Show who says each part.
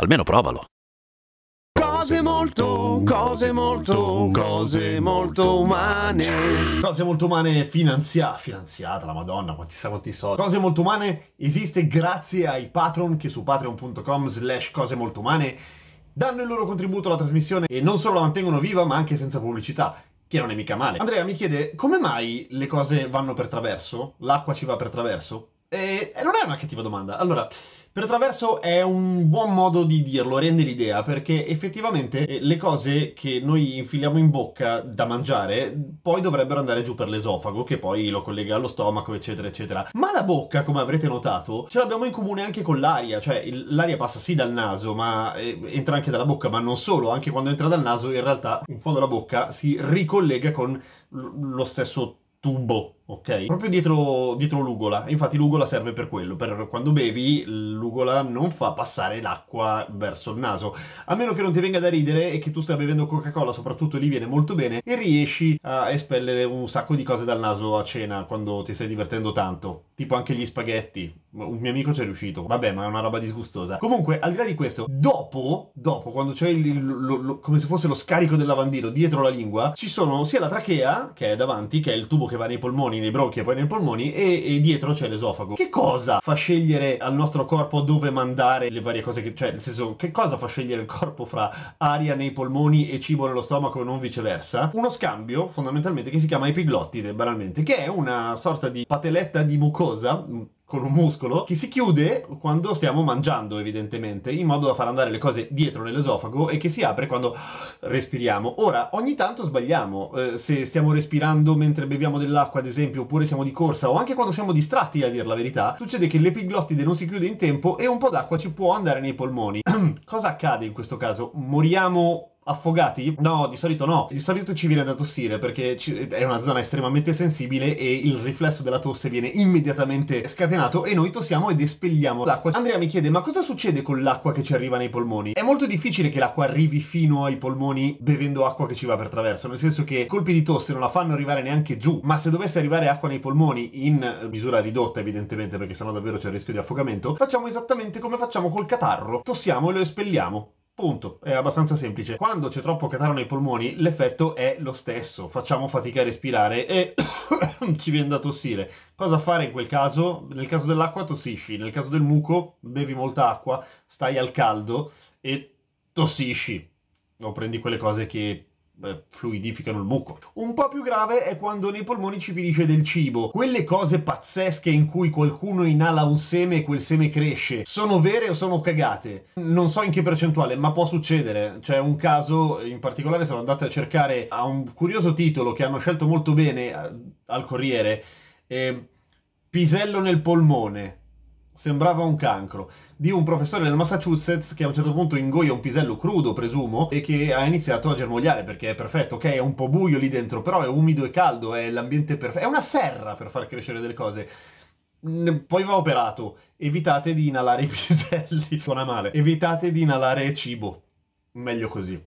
Speaker 1: Almeno provalo.
Speaker 2: Cose molto, cose molto, cose molto umane. Cose molto umane finanzia, finanziata, la madonna, quanti sa quanti soldi. Cose molto umane esiste grazie ai patron che su patreon.com slash cose molto umane danno il loro contributo alla trasmissione e non solo la mantengono viva ma anche senza pubblicità. Che non è mica male. Andrea mi chiede come mai le cose vanno per traverso? L'acqua ci va per traverso? E, e non è una cattiva domanda. Allora, per traverso è un buon modo di dirlo, rende l'idea, perché effettivamente eh, le cose che noi infiliamo in bocca da mangiare poi dovrebbero andare giù per l'esofago, che poi lo collega allo stomaco, eccetera, eccetera. Ma la bocca, come avrete notato, ce l'abbiamo in comune anche con l'aria, cioè il- l'aria passa sì dal naso, ma eh, entra anche dalla bocca, ma non solo, anche quando entra dal naso in realtà in fondo alla bocca si ricollega con l- lo stesso tubo, ok? Proprio dietro, dietro l'ugola. Infatti l'ugola serve per quello, per quando bevi l'ugola non fa passare l'acqua verso il naso. A meno che non ti venga da ridere e che tu stia bevendo Coca-Cola, soprattutto lì viene molto bene, e riesci a espellere un sacco di cose dal naso a cena quando ti stai divertendo tanto. Tipo anche gli spaghetti. Un mio amico ci è riuscito. Vabbè, ma è una roba disgustosa. Comunque, al di là di questo, dopo, dopo, quando c'è il, lo- lo- come se fosse lo scarico del lavandino dietro la lingua, ci sono sia la trachea, che è davanti, che è il tubo che va nei polmoni, nei bronchi e poi nei polmoni, e, e dietro c'è l'esofago. Che cosa fa scegliere al nostro corpo dove mandare le varie cose che... Cioè, nel senso, che cosa fa scegliere il corpo fra aria nei polmoni e cibo nello stomaco e non viceversa? Uno scambio, fondamentalmente, che si chiama epiglottide, banalmente, che è una sorta di pateletta di mucosa, con un muscolo che si chiude quando stiamo mangiando, evidentemente, in modo da far andare le cose dietro nell'esofago e che si apre quando respiriamo. Ora, ogni tanto sbagliamo. Eh, se stiamo respirando mentre beviamo dell'acqua, ad esempio, oppure siamo di corsa, o anche quando siamo distratti, a dir la verità, succede che l'epiglottide non si chiude in tempo e un po' d'acqua ci può andare nei polmoni. Cosa accade in questo caso? Moriamo affogati? No, di solito no. Di solito ci viene da tossire perché ci- è una zona estremamente sensibile e il riflesso della tosse viene immediatamente scatenato e noi tossiamo ed espelliamo l'acqua. Andrea mi chiede: ma cosa succede con l'acqua che ci arriva nei polmoni? È molto difficile che l'acqua arrivi fino ai polmoni bevendo acqua che ci va per traverso, nel senso che colpi di tosse non la fanno arrivare neanche giù, ma se dovesse arrivare acqua nei polmoni in misura ridotta, evidentemente, perché sennò davvero c'è il rischio di affogamento, facciamo esattamente come facciamo col catarro. Tossiamo e lo espelliamo. Punto, è abbastanza semplice. Quando c'è troppo catarro nei polmoni, l'effetto è lo stesso. Facciamo fatica a respirare e ci viene da tossire. Cosa fare in quel caso? Nel caso dell'acqua tossisci, nel caso del muco bevi molta acqua, stai al caldo e tossisci. O prendi quelle cose che fluidificano il muco. Un po' più grave è quando nei polmoni ci finisce del cibo. Quelle cose pazzesche in cui qualcuno inala un seme e quel seme cresce, sono vere o sono cagate? Non so in che percentuale, ma può succedere. C'è un caso in particolare, sono andate a cercare a un curioso titolo che hanno scelto molto bene eh, al Corriere. eh, Pisello nel polmone. Sembrava un cancro di un professore del Massachusetts che a un certo punto ingoia un pisello crudo, presumo, e che ha iniziato a germogliare perché è perfetto, ok, è un po' buio lì dentro, però è umido e caldo, è l'ambiente perfetto, è una serra per far crescere delle cose. Mm, Poi va operato. Evitate di inalare i piselli. Suona male. Evitate di inalare cibo. Meglio così.